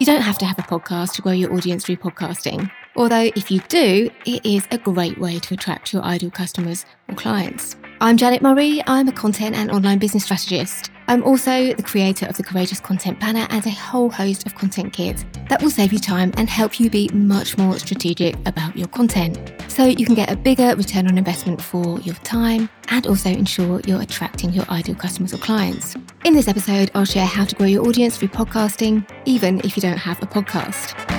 You don't have to have a podcast to grow your audience through podcasting. Although, if you do, it is a great way to attract your ideal customers or clients. I'm Janet Murray. I'm a content and online business strategist. I'm also the creator of the Courageous Content Planner and a whole host of content kits that will save you time and help you be much more strategic about your content. So you can get a bigger return on investment for your time and also ensure you're attracting your ideal customers or clients. In this episode, I'll share how to grow your audience through podcasting, even if you don't have a podcast.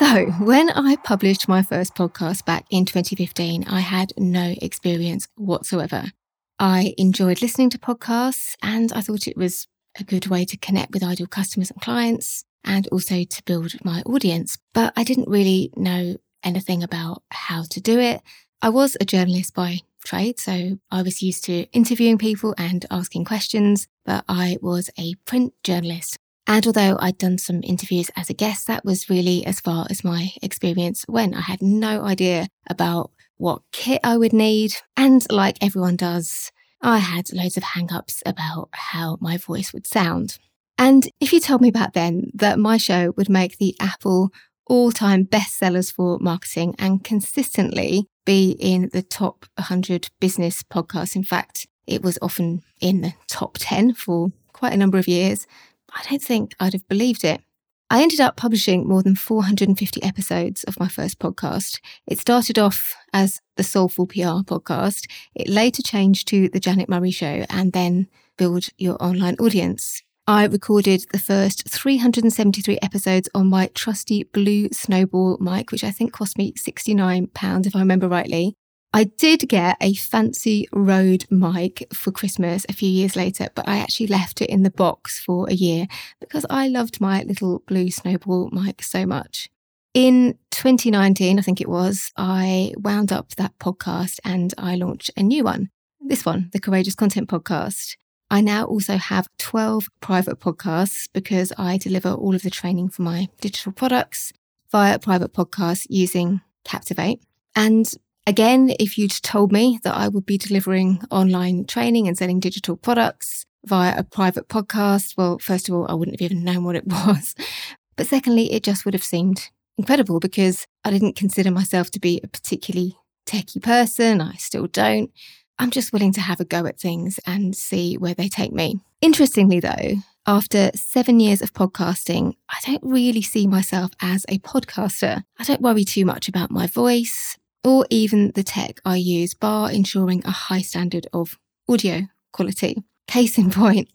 So, when I published my first podcast back in 2015, I had no experience whatsoever. I enjoyed listening to podcasts and I thought it was a good way to connect with ideal customers and clients and also to build my audience. But I didn't really know anything about how to do it. I was a journalist by trade, so I was used to interviewing people and asking questions, but I was a print journalist. And although I'd done some interviews as a guest, that was really as far as my experience went. I had no idea about what kit I would need. And like everyone does, I had loads of hang ups about how my voice would sound. And if you told me back then that my show would make the Apple all time bestsellers for marketing and consistently be in the top 100 business podcasts, in fact, it was often in the top 10 for quite a number of years, I don't think I'd have believed it. I ended up publishing more than 450 episodes of my first podcast. It started off as the Soulful PR podcast. It later changed to The Janet Murray Show and then Build Your Online Audience. I recorded the first 373 episodes on my trusty blue snowball mic, which I think cost me £69 if I remember rightly. I did get a fancy Rode mic for Christmas a few years later, but I actually left it in the box for a year because I loved my little blue snowball mic so much. In 2019, I think it was, I wound up that podcast and I launched a new one. This one, the Courageous Content Podcast. I now also have 12 private podcasts because I deliver all of the training for my digital products via private podcasts using Captivate. And Again, if you'd told me that I would be delivering online training and selling digital products via a private podcast, well, first of all, I wouldn't have even known what it was. But secondly, it just would have seemed incredible because I didn't consider myself to be a particularly techie person. I still don't. I'm just willing to have a go at things and see where they take me. Interestingly, though, after seven years of podcasting, I don't really see myself as a podcaster. I don't worry too much about my voice or even the tech I use, bar ensuring a high standard of audio quality. Case in point,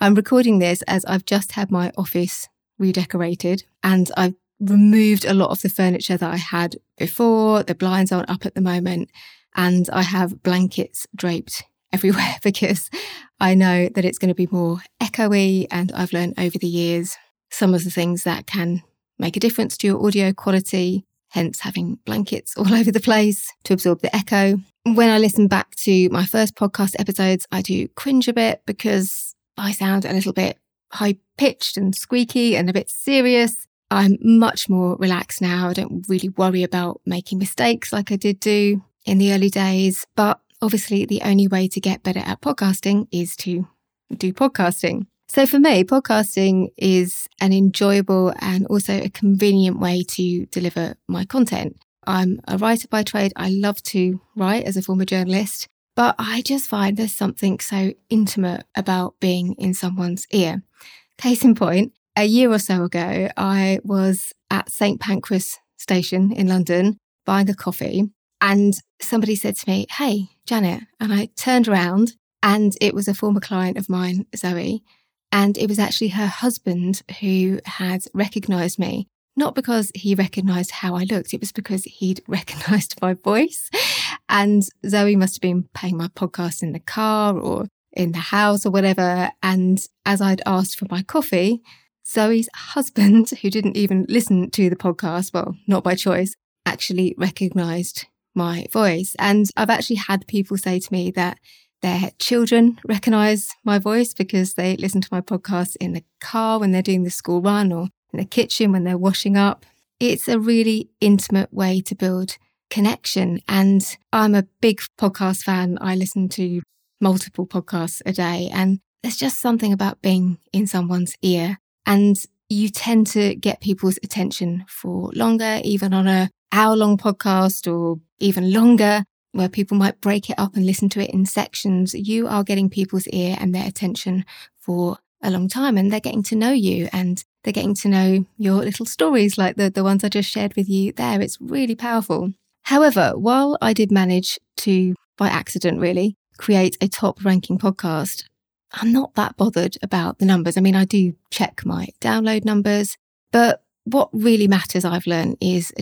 I'm recording this as I've just had my office redecorated and I've removed a lot of the furniture that I had before. The blinds aren't up at the moment and I have blankets draped everywhere because I know that it's going to be more echoey and I've learned over the years some of the things that can make a difference to your audio quality hence having blankets all over the place to absorb the echo. When I listen back to my first podcast episodes, I do cringe a bit because I sound a little bit high pitched and squeaky and a bit serious. I'm much more relaxed now. I don't really worry about making mistakes like I did do in the early days. But obviously, the only way to get better at podcasting is to do podcasting. So for me, podcasting is an enjoyable and also a convenient way to deliver my content. I'm a writer by trade. I love to write as a former journalist, but I just find there's something so intimate about being in someone's ear. Case in point, a year or so ago, I was at St. Pancras station in London buying a coffee and somebody said to me, Hey, Janet. And I turned around and it was a former client of mine, Zoe. And it was actually her husband who had recognized me, not because he recognized how I looked, it was because he'd recognized my voice. And Zoe must have been playing my podcast in the car or in the house or whatever. And as I'd asked for my coffee, Zoe's husband, who didn't even listen to the podcast, well, not by choice, actually recognized my voice. And I've actually had people say to me that their children recognize my voice because they listen to my podcast in the car when they're doing the school run or in the kitchen when they're washing up. It's a really intimate way to build connection. And I'm a big podcast fan. I listen to multiple podcasts a day. And there's just something about being in someone's ear And you tend to get people's attention for longer, even on a hour long podcast or even longer, where people might break it up and listen to it in sections. You are getting people's ear and their attention for a long time and they're getting to know you and they're getting to know your little stories like the, the ones I just shared with you there. It's really powerful. However, while I did manage to, by accident really, create a top ranking podcast, I'm not that bothered about the numbers. I mean, I do check my download numbers, but what really matters, I've learned, is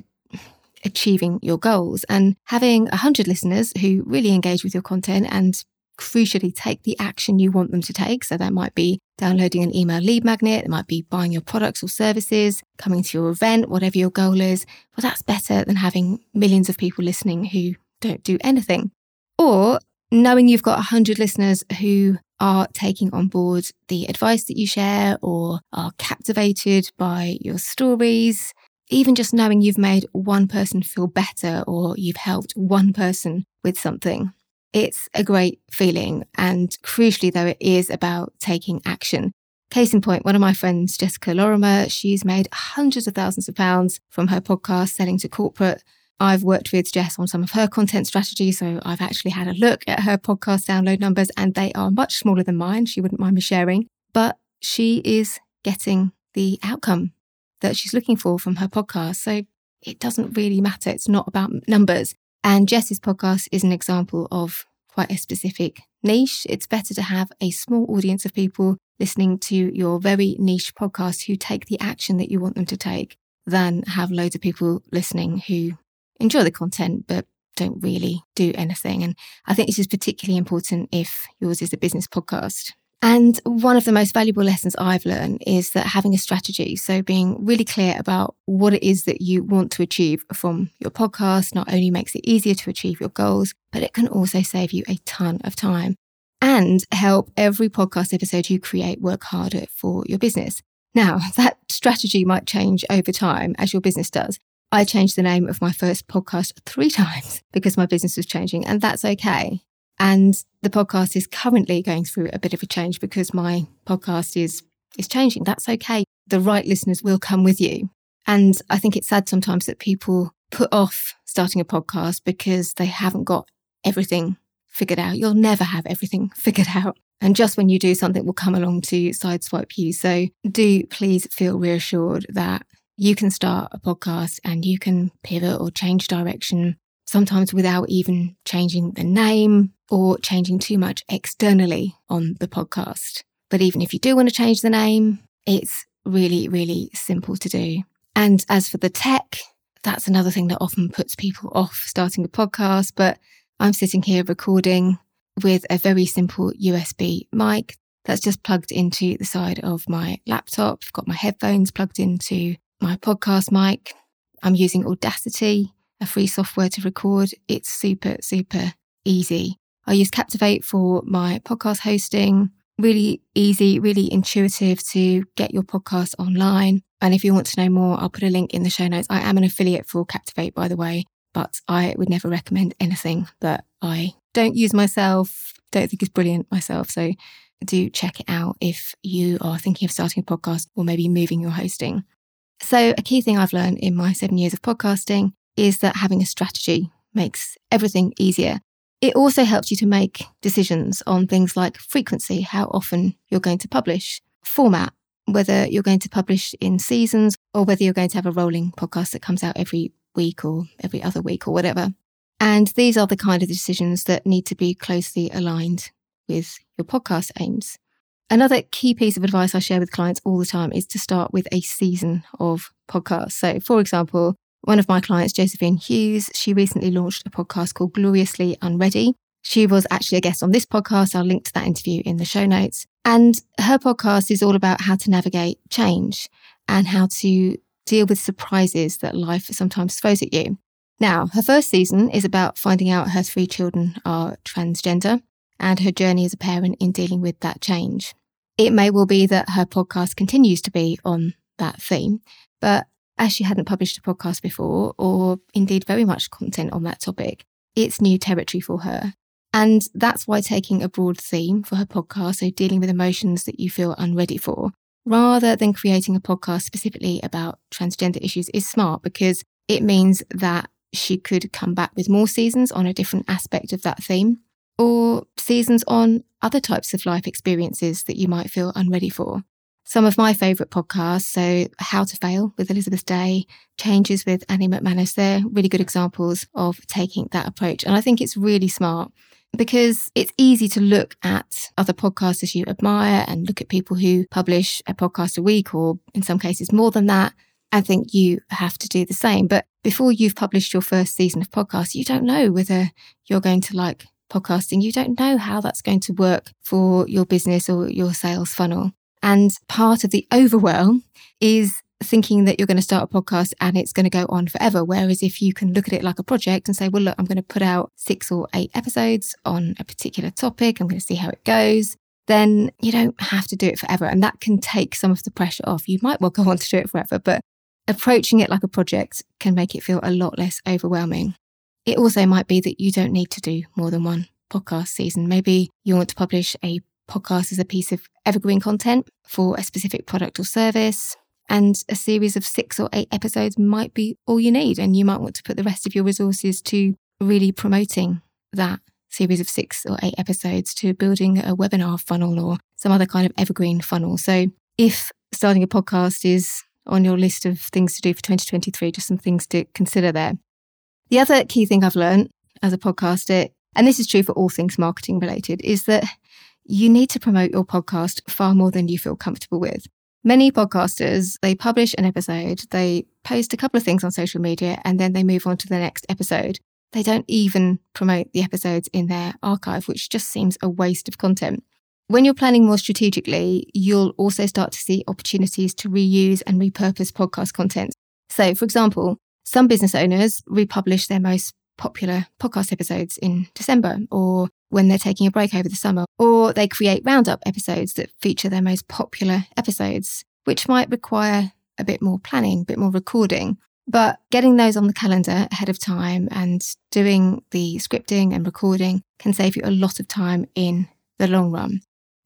achieving your goals and having 100 listeners who really engage with your content and crucially take the action you want them to take. So that might be downloading an email lead magnet, it might be buying your products or services, coming to your event, whatever your goal is. Well, that's better than having millions of people listening who don't do anything. Or knowing you've got 100 listeners who are taking on board the advice that you share or are captivated by your stories. Even just knowing you've made one person feel better or you've helped one person with something it's a great feeling. And crucially, though, it is about taking action. Case in point, one of my friends, Jessica Lorimer, she's made hundreds of thousands of pounds from her podcast selling to corporate. I've worked with Jess on some of her content strategy, so I've actually had a look at her podcast download numbers, and they are much smaller than mine. She wouldn't mind me sharing, but she is getting the outcome that she's looking for from her podcast. So it doesn't really matter. It's not about numbers. And Jess's podcast is an example of quite a specific niche. It's better to have a small audience of people listening to your very niche podcast who take the action that you want them to take than have loads of people listening who enjoy the content but don't really do anything. And I think this is particularly important if yours is a business podcast. And one of the most valuable lessons I've learned is that having a strategy, so being really clear about what it is that you want to achieve from your podcast, not only makes it easier to achieve your goals, but it can also save you a ton of time and help every podcast episode you create work harder for your business. Now, that strategy might change over time as your business does. I changed the name of my first podcast three times because my business was changing, and that's okay. And the podcast is currently going through a bit of a change because my podcast is is changing. That's okay. The right listeners will come with you. And I think it's sad sometimes that people put off starting a podcast because they haven't got everything figured out. You'll never have everything figured out. And just when you do, something will come along to sideswipe you. So do please feel reassured that you can start a podcast and you can pivot or change direction sometimes without even changing the name or changing too much externally on the podcast. But even if you do want to change the name, it's really, really simple to do. And as for the tech, that's another thing that often puts people off starting a podcast. But I'm sitting here recording with a very simple USB mic that's just plugged into the side of my laptop. I've got my headphones plugged into my podcast mic. I'm using Audacity a free software to record. It's super, super easy. I use Captivate for my podcast hosting. Really easy, really intuitive to get your podcast online. And if you want to know more, I'll put a link in the show notes. I am an affiliate for Captivate, by the way, but I would never recommend anything that I don't use myself, don't think is brilliant myself. So do check it out if you are thinking of starting a podcast or maybe moving your hosting. So, a key thing I've learned in my seven years of podcasting is that having a strategy makes everything easier. It also helps you to make decisions on things like frequency, how often you're going to publish, format, whether you're going to publish in seasons or whether you're going to have a rolling podcast that comes out every week or every other week or whatever. And these are the kind of decisions that need to be closely aligned with your podcast aims. Another key piece of advice I share with clients all the time is to start with a season of podcasts. So, for example, one of my clients, Josephine Hughes, she recently launched a podcast called Gloriously Unready. She was actually a guest on this podcast. I'll link to that interview in the show notes. And her podcast is all about how to navigate change and how to deal with surprises that life sometimes throws at you. Now, her first season is about finding out her three children are transgender and her journey as a parent in dealing with that change. It may well be that her podcast continues to be on that theme, but as she hadn't published a podcast before, or indeed very much content on that topic, it's new territory for her. And that's why taking a broad theme for her podcast, so dealing with emotions that you feel unready for, rather than creating a podcast specifically about transgender issues is smart because it means that she could come back with more seasons on a different aspect of that theme or seasons on other types of life experiences that you might feel unready for. Some of my favourite podcasts, so How to Fail with Elizabeth Day, Changes with Annie Macmanus, they're really good examples of taking that approach. And I think it's really smart because it's easy to look at other podcasters you admire and look at people who publish a podcast a week or in some cases more than that I think you have to do the same. But before you've published your first season of podcast, you don't know whether you're going to like podcasting. You don't know how that's going to work for your business or your sales funnel. And part of the overwhelm is thinking that you're going to start a podcast and it's going to go on forever. Whereas if you can look at it like a project and say, well, look, I'm going to put out six or eight episodes on a particular topic, I'm going to see how it goes, then you don't have to do it forever. And that can take some of the pressure off. You might well go on to do it forever, but approaching it like a project can make it feel a lot less overwhelming. It also might be that you don't need to do more than one podcast season. Maybe you want to publish a podcast as a piece of evergreen content for a specific product or service. And a series of six or eight episodes might be all you need. And you might want to put the rest of your resources to really promoting that series of six or eight episodes to building a webinar funnel or some other kind of evergreen funnel. So if starting a podcast is on your list of things to do for 2023, just some things to consider there. The other key thing I've learned as a podcaster, and this is true for all things marketing related, is that you need to promote your podcast far more than you feel comfortable with. Many podcasters, they publish an episode, they post a couple of things on social media, and then they move on to the next episode. They don't even promote the episodes in their archive, which just seems a waste of content. When you're planning more strategically, you'll also start to see opportunities to reuse and repurpose podcast content. So, for example, some business owners republish their most popular podcast episodes in December or when they're taking a break over the summer, or they create roundup episodes that feature their most popular episodes, which might require a bit more planning, a bit more recording. But getting those on the calendar ahead of time and doing the scripting and recording can save you a lot of time in the long run.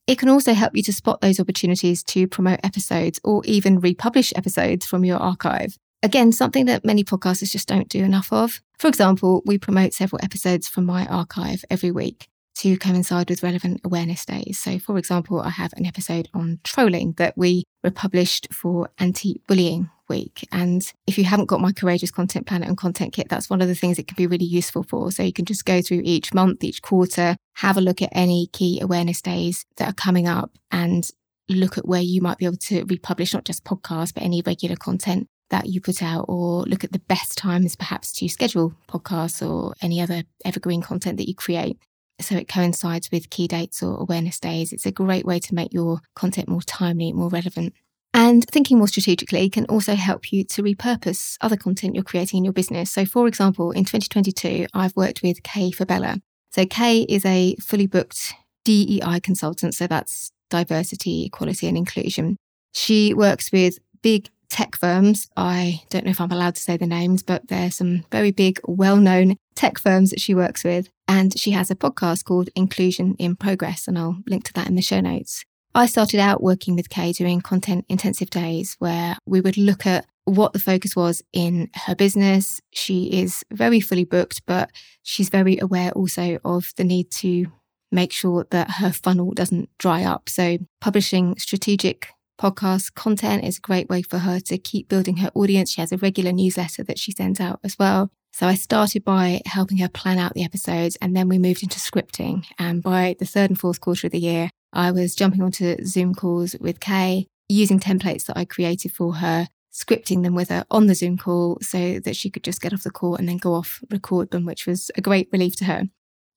It can also help you to spot those opportunities to promote episodes or even republish episodes from your archive. Again, something that many podcasters just don't do enough of. For example, we promote several episodes from my archive every week to coincide with relevant awareness days. So, for example, I have an episode on trolling that we republished for anti bullying week. And if you haven't got my Courageous Content Planner and Content Kit, that's one of the things it can be really useful for. So, you can just go through each month, each quarter, have a look at any key awareness days that are coming up and look at where you might be able to republish not just podcasts, but any regular content that you put out, or look at the best times perhaps to schedule podcasts or any other evergreen content that you create so it coincides with key dates or awareness days. It's a great way to make your content more timely, more relevant. And thinking more strategically can also help you to repurpose other content you're creating in your business. So, for example, in 2022, I've worked with Kay Fabella. So, Kay is a fully booked DEI consultant. So, that's diversity, equality, and inclusion. She works with big tech firms. I don't know if I'm allowed to say the names, but there's some very big, well known tech firms that she works with. And she has a podcast called Inclusion in Progress, and I'll link to that in the show notes. I started out working with Kay doing content intensive days where we would look at what the focus was in her business. She is very fully booked, but she's very aware also of the need to make sure that her funnel doesn't dry up. So, publishing strategic podcast content is a great way for her to keep building her audience. She has a regular newsletter that she sends out as well. So I started by helping her plan out the episodes and then we moved into scripting. And by the third and fourth quarter of the year, I was jumping onto Zoom calls with Kay, using templates that I created for her, scripting them with her on the Zoom call so that she could just get off the call and then go off, record them, which was a great relief to her.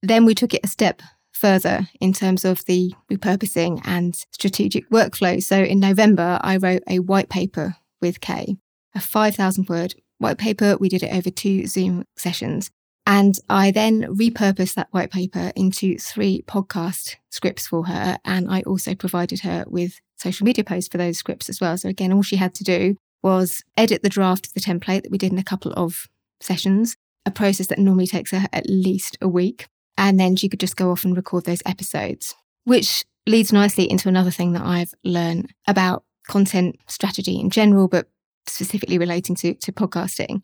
Then we took it a step further in terms of the repurposing and strategic workflow. So in November, I wrote a white paper with Kay, a 5,000 word white paper. We did it over two Zoom sessions. And I then repurposed that white paper into three podcast scripts for her. And I also provided her with social media posts for those scripts as well. So again, all she had to do was edit the draft of the template that we did in a couple of sessions, a process that normally takes her at least a week. And then she could just go off and record those episodes, which leads nicely into another thing that I've learned about content strategy in general, but specifically relating to, to podcasting.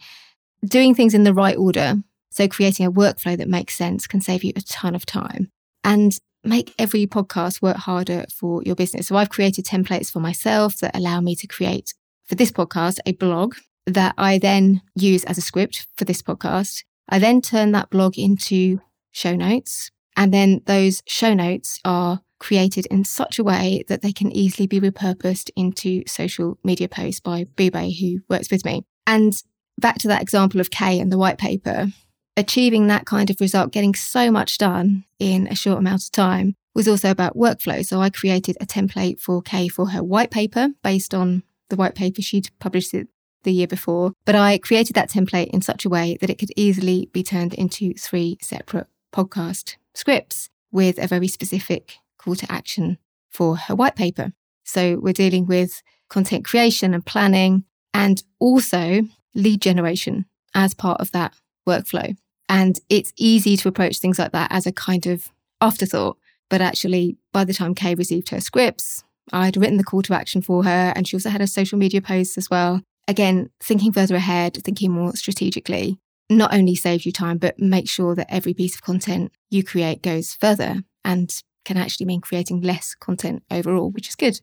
Doing things in the right order, so creating a workflow that makes sense, can save you a ton of time and make every podcast work harder for your business. So I've created templates for myself that allow me to create for this podcast a blog that I then use as a script for this podcast. I then turn that blog into show notes. And then those show notes are created in such a way that they can easily be repurposed into social media posts by Bube, who works with me. And back to that example of Kay and the white paper, achieving that kind of result, getting so much done in a short amount of time was also about workflow. So I created a template for Kay for her white paper based on the white paper she'd published it the year before. But I created that template in such a way that it could easily be turned into three separate podcast scripts with a very specific call to action for her white paper. So we're dealing with content creation and planning and also lead generation as part of that workflow. And it's easy to approach things like that as a kind of afterthought. But actually, by the time Kay received her scripts, I'd written the call to action for her, and she also had a social media post as well. Again, thinking further ahead, thinking more strategically, not only saves you time, but make sure that every piece of content you create goes further and can actually mean creating less content overall, which is good.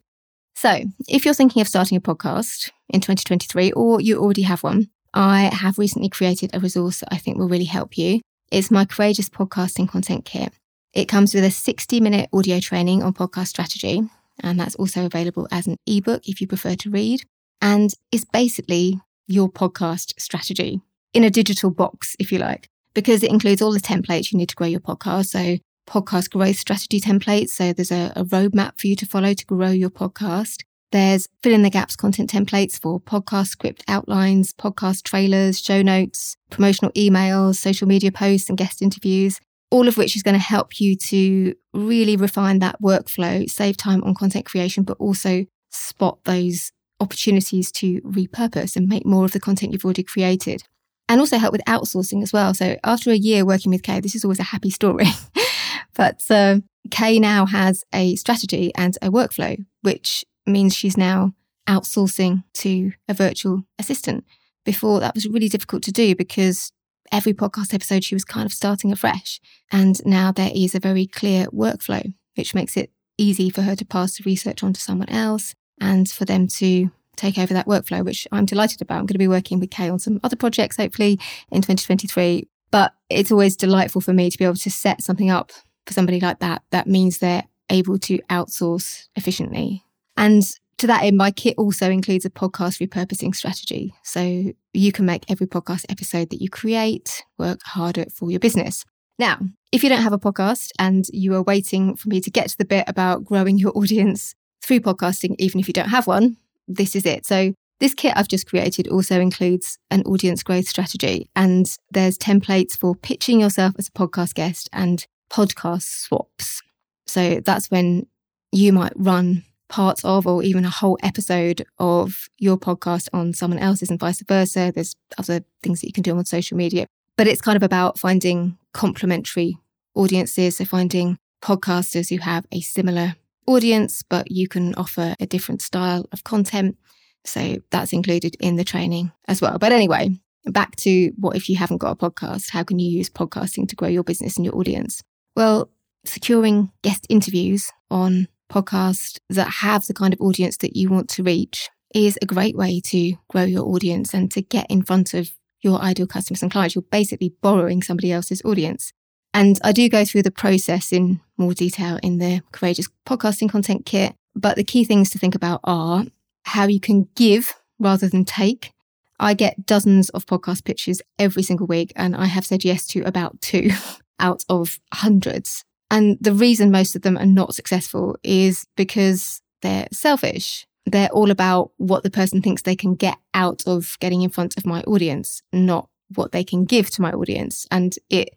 So, if you're thinking of starting a podcast in 2023 or you already have one, I have recently created a resource that I think will really help you. It's my Courageous Podcasting Content Kit. It comes with a 60 minute audio training on podcast strategy, and that's also available as an ebook if you prefer to read. And it's basically your podcast strategy in a digital box, if you like, because it includes all the templates you need to grow your podcast. So, podcast growth strategy templates. So, there's a, a roadmap for you to follow to grow your podcast. There's fill in the gaps content templates for podcast script outlines, podcast trailers, show notes, promotional emails, social media posts, and guest interviews, all of which is going to help you to really refine that workflow, save time on content creation, but also spot those opportunities to repurpose and make more of the content you've already created. And also help with outsourcing as well. So after a year working with Kay, this is always a happy story. but uh, Kay now has a strategy and a workflow, which means she's now outsourcing to a virtual assistant. Before that was really difficult to do because every podcast episode she was kind of starting afresh. And now there is a very clear workflow, which makes it easy for her to pass the research on to someone else and for them to take over that workflow, which I'm delighted about. I'm going to be working with Kay on some other projects, hopefully in 2023. But it's always delightful for me to be able to set something up for somebody like that. That means they're able to outsource efficiently and to that end, my kit also includes a podcast repurposing strategy. So you can make every podcast episode that you create work harder for your business. Now, if you don't have a podcast and you are waiting for me to get to the bit about growing your audience through podcasting, even if you don't have one, this is it. So this kit I've just created also includes an audience growth strategy, and there's templates for pitching yourself as a podcast guest and podcast swaps. So that's when you might run parts of or even a whole episode of your podcast on someone else's and vice versa. There's other things that you can do on social media, but it's kind of about finding complementary audiences. So finding podcasters who have a similar audience, but you can offer a different style of content. So that's included in the training as well. But anyway, back to what if you haven't got a podcast? How can you use podcasting to grow your business and your audience? Well, securing guest interviews on podcasts that have the kind of audience that you want to reach is a great way to grow your audience and to get in front of your ideal customers and clients. You're basically borrowing somebody else's audience. And I do go through the process in more detail in the Courageous Podcasting Content Kit. But the key things to think about are how you can give rather than take. I get dozens of podcast pitches every single week, and I have said yes to about two out of hundreds. And the reason most of them are not successful is because they're selfish. They're all about what the person thinks they can get out of getting in front of my audience, not what they can give to my audience. And it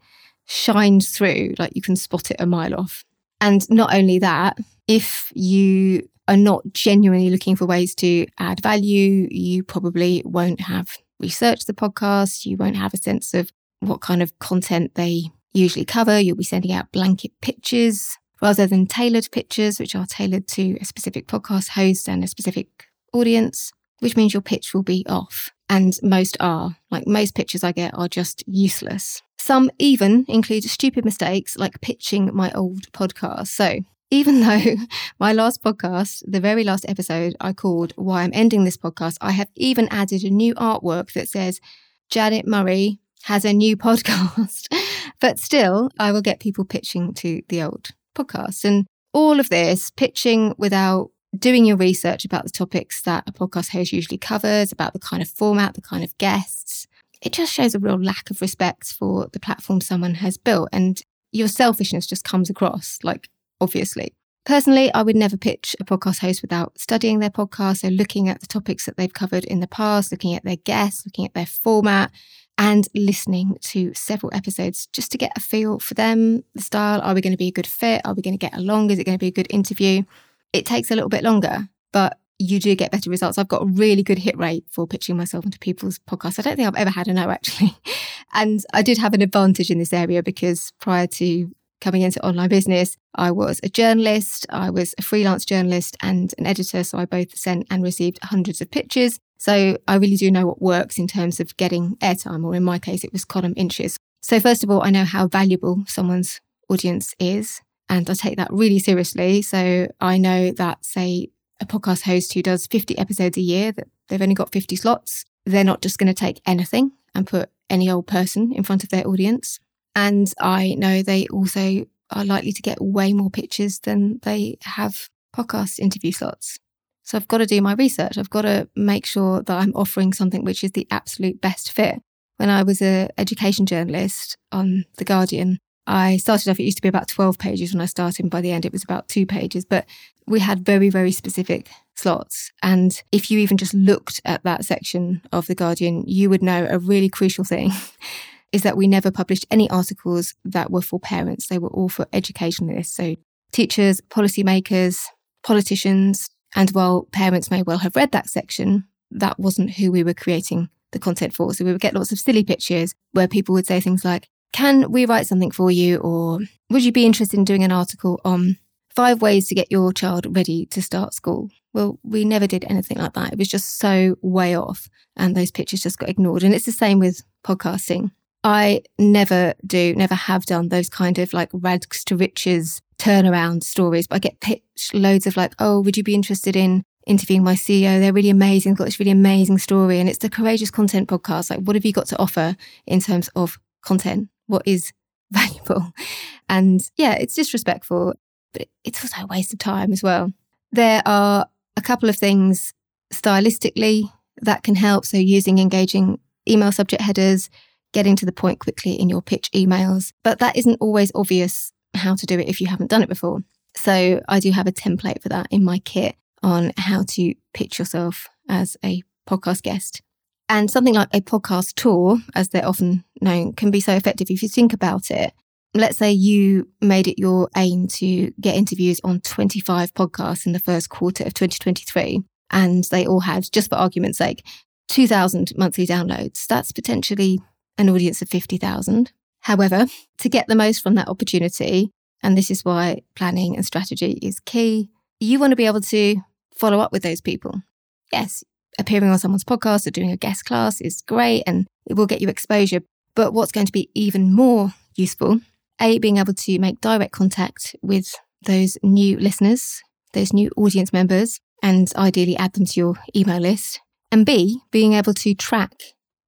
shines through, like you can spot it a mile off. And not only that, if you are not genuinely looking for ways to add value, you probably won't have researched the podcast. You won't have a sense of what kind of content they usually cover. You'll be sending out blanket pitches rather than tailored pitches, which are tailored to a specific podcast host and a specific audience, which means your pitch will be off. And most are. Like most pitches I get are just useless. Some even include stupid mistakes like pitching my old podcast. So even though my last podcast, the very last episode, I called Why I'm Ending This Podcast, I have even added a new artwork that says Janet Murray has a new podcast. but still, I will get people pitching to the old podcast. And all of this, pitching without doing your research about the topics that a podcast host usually covers, about the kind of format, the kind of guests, it just shows a real lack of respect for the platform someone has built. And your selfishness just comes across, like, obviously. Personally, I would never pitch a podcast host without studying their podcast. So, looking at the topics that they've covered in the past, looking at their guests, looking at their format, and listening to several episodes just to get a feel for them, the style. Are we going to be a good fit? Are we going to get along? Is it going to be a good interview? It takes a little bit longer, but you do get better results. I've got a really good hit rate for pitching myself into people's podcasts. I don't think I've ever had a no, actually. And I did have an advantage in this area because prior to coming into online business, I was a journalist, I was a freelance journalist and an editor. So I both sent and received hundreds of pitches. So I really do know what works in terms of getting airtime, or in my case, it was column inches. So, first of all, I know how valuable someone's audience is, and I take that really seriously. So, I know that, say, a podcast host who does 50 episodes a year, that they've only got 50 slots, they're not just going to take anything and put any old person in front of their audience. And I know they also are likely to get way more pitches than they have podcast interview slots. So I've got to do my research. I've got to make sure that I'm offering something which is the absolute best fit. When I was an education journalist on The Guardian, I started off, it used to be about 12 pages when I started. And by the end, it was about two pages. But we had very, very specific slots. And if you even just looked at that section of The Guardian, you would know a really crucial thing is that we never published any articles that were for parents. They were all for educationalists. So teachers, policymakers, politicians, and while parents may well have read that section, that wasn't who we were creating the content for. So we would get lots of silly pictures where people would say things like, Can we write something for you? Or would you be interested in doing an article on five ways to get your child ready to start school? Well, we never did anything like that. It was just so way off. And those pictures just got ignored. And it's the same with podcasting. I never do, never have done those kind of like rags to riches turnaround stories, but I get pitched loads of like, oh, would you be interested in interviewing my CEO? They're really amazing. They've got this really amazing story. And it's the Courageous Content podcast. Like, what have you got to offer in terms of content? What is valuable? And yeah, it's disrespectful, but it's also a waste of time as well. There are a couple of things stylistically that can help. So using engaging email subject headers, getting to the point quickly in your pitch emails. But that isn't always obvious how to do it if you haven't done it before. So I do have a template for that in my kit on how to pitch yourself as a podcast guest. And something like a podcast tour, as they're often known, can be so effective if you think about it. Let's say you made it your aim to get interviews on 25 podcasts in the first quarter of 2023, and they all had, just for argument's sake, 2,000 monthly downloads. That's potentially an audience of 50,000. However, to get the most from that opportunity, and this is why planning and strategy is key, you want to be able to follow up with those people. Yes, appearing on someone's podcast or doing a guest class is great and it will get you exposure. But what's going to be even more useful, A, being able to make direct contact with those new listeners, those new audience members, and ideally add them to your email list. And B, being able to track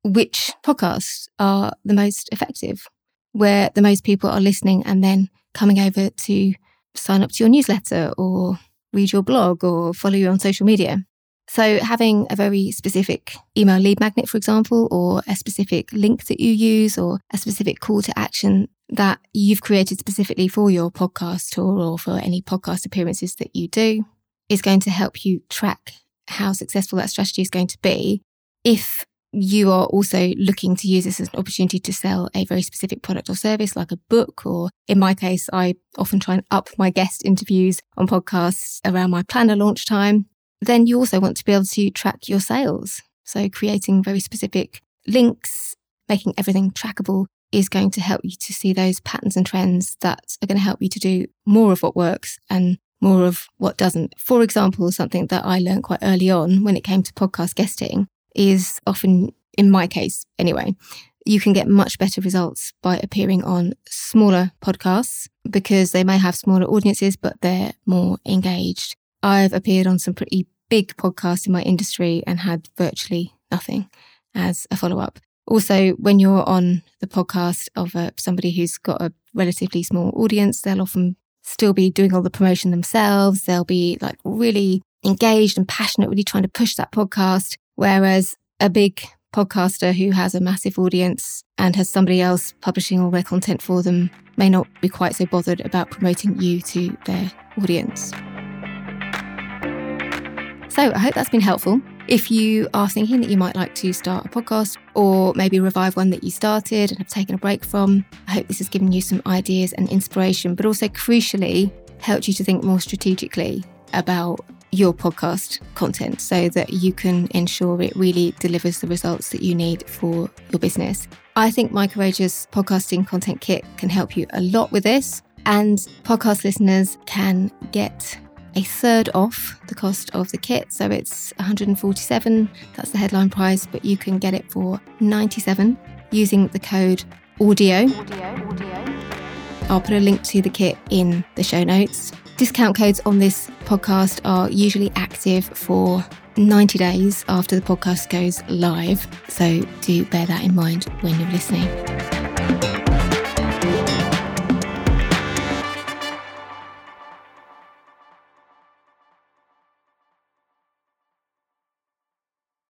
which podcasts are the most effective, where the most people are listening and then coming over to sign up to your newsletter or read your blog or follow you on social media. So, having a very specific email lead magnet, for example, or a specific link that you use, or a specific call to action that you've created specifically for your podcast tour or for any podcast appearances that you do, is going to help you track how successful that strategy is going to be if you are also looking to use this as an opportunity to sell a very specific product or service, like a book, or in my case, I often try and up my guest interviews on podcasts around my planner launch time, then you also want to be able to track your sales. So creating very specific links, making everything trackable is going to help you to see those patterns and trends that are going to help you to do more of what works and more of what doesn't. For example, something that I learned quite early on when it came to podcast guesting is often, in my case anyway, you can get much better results by appearing on smaller podcasts because they may have smaller audiences, but they're more engaged. I've appeared on some pretty big podcasts in my industry and had virtually nothing as a follow up. Also, when you're on the podcast of uh, somebody who's got a relatively small audience, they'll often still be doing all the promotion themselves. They'll be like really engaged and passionate, really trying to push that podcast. Whereas a big podcaster who has a massive audience and has somebody else publishing all their content for them may not be quite so bothered about promoting you to their audience. So I hope that's been helpful. If you are thinking that you might like to start a podcast or maybe revive one that you started and have taken a break from, I hope this has given you some ideas and inspiration, but also crucially helped you to think more strategically about your podcast content so that you can ensure it really delivers the results that you need for your business. I think my Courageous Podcasting Content Kit can help you a lot with this, and podcast listeners can get a third off the cost of the kit. So it's 147, that's the headline price, but you can get it for 97 using the code audio. audio, audio. I'll put a link to the kit in the show notes. Discount codes on this podcast are usually active for 90 days after the podcast goes live. So do bear that in mind when you're listening.